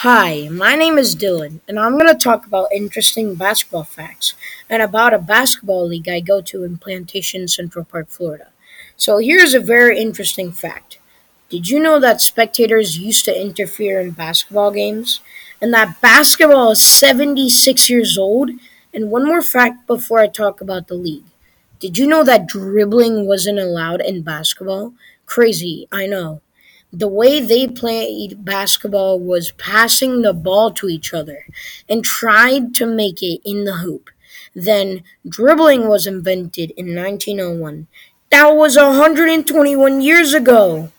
Hi, my name is Dillen, and I'm going to talk about interesting basketball facts and about a basketball league I go to in Plantation, Central Park, Florida. So, here's a very interesting fact. Did you know that spectators used to interfere in basketball games? And that basketball is 76 years old? And one more fact before I talk about the league. Did you know that dribbling wasn't allowed in basketball? Crazy, I know. The way they played basketball was passing the ball to each other and tried to make it in the hoop. Then dribbling was invented in 1901. That was 121 years ago.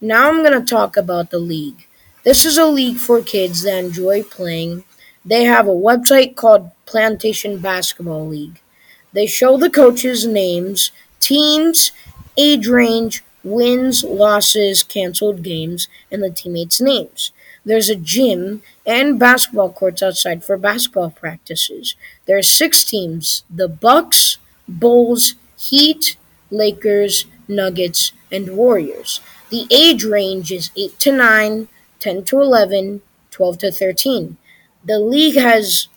Now I'm going to talk about the league. This is a league for kids that enjoy playing. They have a website called Plantation Basketball League. They show the coaches' names, teams, age range, wins, losses, canceled games, and the teammates' names. There's a gym and basketball courts outside for basketball practices. There are six teams: the Bucks, Bulls, Heat, Lakers, Nuggets, and Warriors. The age range is 8 to 9, 10 to 11, 12 to 13. The league has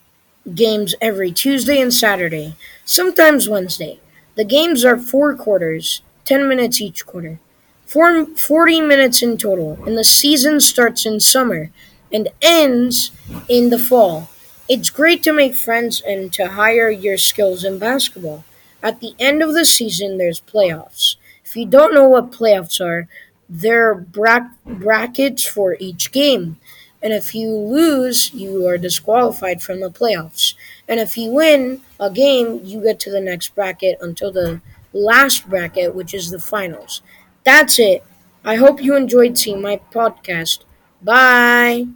games every Tuesday and Saturday, sometimes Wednesday. The games are four quarters, 10 minutes each quarter, four, 40 minutes in total, and the season starts in summer and ends in the fall. It's great to make friends and to hire your skills in basketball. At the end of the season, there's playoffs. If you don't know what playoffs are, they're bra- brackets for each game. And if you lose, you are disqualified from the playoffs. And if you win a game, you get to the next bracket until the last bracket, which is the finals. That's it. I hope you enjoyed seeing my podcast. Bye.